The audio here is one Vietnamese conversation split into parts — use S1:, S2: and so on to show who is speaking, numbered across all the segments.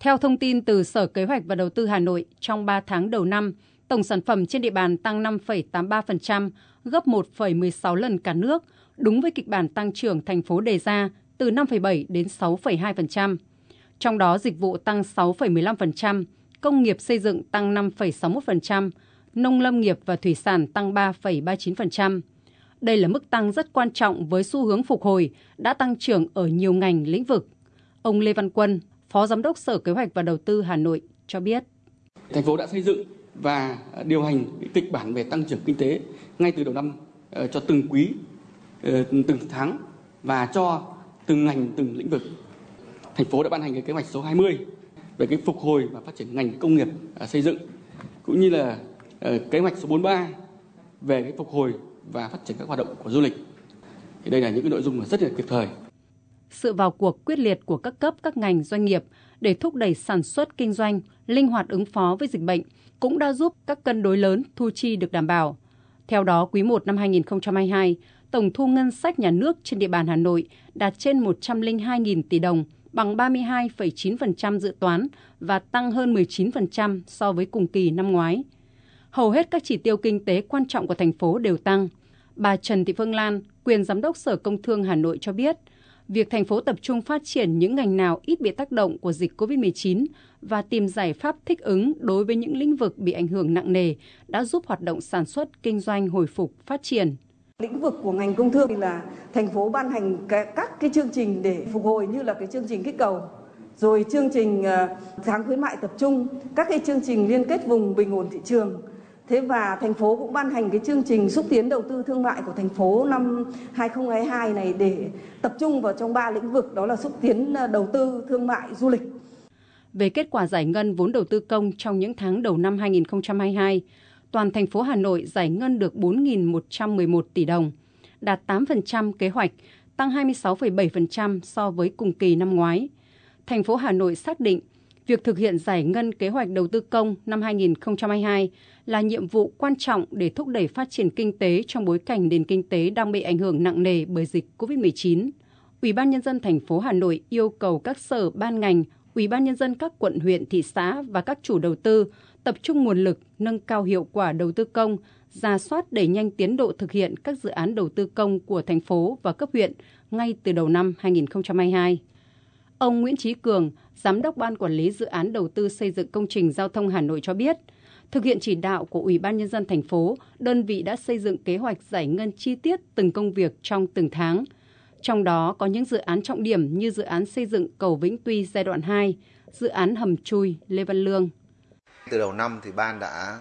S1: Theo thông tin từ Sở Kế hoạch và Đầu tư Hà Nội, trong 3 tháng đầu năm, tổng sản phẩm trên địa bàn tăng 5,83%, gấp 1,16 lần cả nước, đúng với kịch bản tăng trưởng thành phố đề ra từ 5,7 đến 6,2%. Trong đó dịch vụ tăng 6,15%, công nghiệp xây dựng tăng 5,61%, nông lâm nghiệp và thủy sản tăng 3,39%. Đây là mức tăng rất quan trọng với xu hướng phục hồi, đã tăng trưởng ở nhiều ngành lĩnh vực. Ông Lê Văn Quân, Phó Giám đốc Sở Kế hoạch và Đầu tư Hà Nội cho biết.
S2: Thành phố đã xây dựng và điều hành kịch bản về tăng trưởng kinh tế ngay từ đầu năm ờ, cho từng quý, ờ, từng tháng và cho từng ngành, từng lĩnh vực. Thành phố đã ban hành cái kế hoạch số 20 về cái phục hồi và phát triển ngành công nghiệp ờ, xây dựng cũng như là kế hoạch số 43 về cái phục hồi và phát triển các hoạt động của du lịch. Thì đây là những cái nội dung mà rất là kịp thời.
S1: Sự vào cuộc quyết liệt của các cấp các ngành doanh nghiệp để thúc đẩy sản xuất kinh doanh, linh hoạt ứng phó với dịch bệnh cũng đã giúp các cân đối lớn thu chi được đảm bảo. Theo đó, quý 1 năm 2022, tổng thu ngân sách nhà nước trên địa bàn Hà Nội đạt trên 102.000 tỷ đồng, bằng 32,9% dự toán và tăng hơn 19% so với cùng kỳ năm ngoái. Hầu hết các chỉ tiêu kinh tế quan trọng của thành phố đều tăng. Bà Trần Thị Phương Lan, quyền giám đốc Sở Công Thương Hà Nội cho biết, việc thành phố tập trung phát triển những ngành nào ít bị tác động của dịch COVID-19 và tìm giải pháp thích ứng đối với những lĩnh vực bị ảnh hưởng nặng nề đã giúp hoạt động sản xuất, kinh doanh hồi phục, phát triển.
S3: Lĩnh vực của ngành công thương là thành phố ban hành các cái chương trình để phục hồi như là cái chương trình kích cầu, rồi chương trình ờ, tháng khuyến mại tập trung, các cái chương trình liên kết vùng bình ổn thị trường, Thế và thành phố cũng ban hành cái chương trình xúc tiến đầu tư thương mại của thành phố năm 2022 này để tập trung vào trong ba lĩnh vực đó là xúc tiến ờ, đầu tư thương mại du lịch.
S1: Về kết quả giải ngân vốn đầu tư công trong những tháng đầu năm 2022, toàn thành phố Hà Nội giải ngân được 4.111 tỷ đồng, đạt 8% kế hoạch, tăng 26,7% so với cùng kỳ năm ngoái. Thành phố Hà Nội xác định việc thực hiện giải ngân kế hoạch đầu tư công năm 2022 là nhiệm vụ quan trọng để thúc đẩy phát triển kinh tế trong bối cảnh nền kinh tế đang bị ảnh hưởng nặng nề bởi dịch COVID-19. Ủy ban nhân dân thành phố Hà Nội yêu cầu các sở ban ngành, Ủy ban nhân dân các quận huyện, thị xã và các chủ đầu tư tập trung nguồn lực nâng cao hiệu quả đầu tư công, ra soát đẩy nhanh tiến độ thực hiện các dự án đầu tư công của thành phố và cấp huyện ngay từ đầu năm 2022. Ông Nguyễn Trí Cường, Giám đốc Ban Quản lý Dự án Đầu tư xây dựng công trình giao thông Hà Nội cho biết, thực hiện chỉ đạo của Ủy ban Nhân dân thành phố, đơn vị đã xây dựng kế hoạch giải ngân chi tiết từng công việc trong từng tháng. Trong đó có những dự án trọng điểm như dự án xây dựng cầu Vĩnh Tuy giai đoạn 2, dự án hầm chui Lê Văn Lương.
S4: Từ đầu năm thì ban đã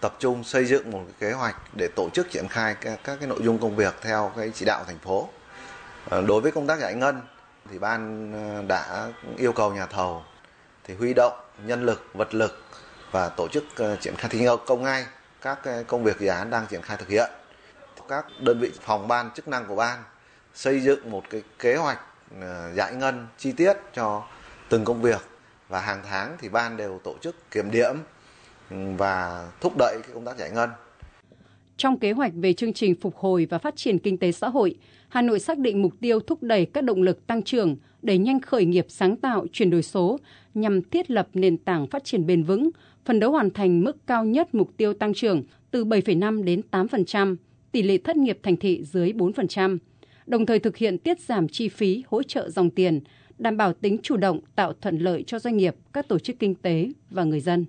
S4: tập trung xây dựng một kế hoạch để tổ chức triển khai các, các cái nội dung công việc theo cái chỉ đạo thành phố. Ờ, đối với công tác giải ngân thì ban ờ, đã yêu cầu nhà thầu thì huy động nhân lực, vật lực và tổ chức ờ, triển khai thi công ngay các ờ, công việc dự án đang triển khai thực hiện. Các đơn vị phòng ban chức năng của ban xây dựng một cái kế hoạch giải ngân chi tiết cho từng công việc và hàng tháng thì ban đều tổ chức kiểm điểm ừ, và thúc đẩy cái công tác giải ngân.
S1: Trong kế hoạch về chương trình phục hồi và phát triển kinh tế xã hội, Hà Nội xác định mục tiêu thúc đẩy các động lực tăng trưởng, đẩy nhanh khởi nghiệp sáng tạo, chuyển đổi số nhằm thiết lập nền tảng phát triển bền vững, phần đấu hoàn thành mức cao nhất mục tiêu tăng trưởng từ 7,5 đến 8%, tỷ lệ thất nghiệp thành thị dưới 4%, đồng thời thực hiện tiết giảm chi phí hỗ trợ dòng tiền, đảm bảo tính chủ động tạo thuận lợi cho doanh nghiệp, các tổ chức kinh tế và người dân.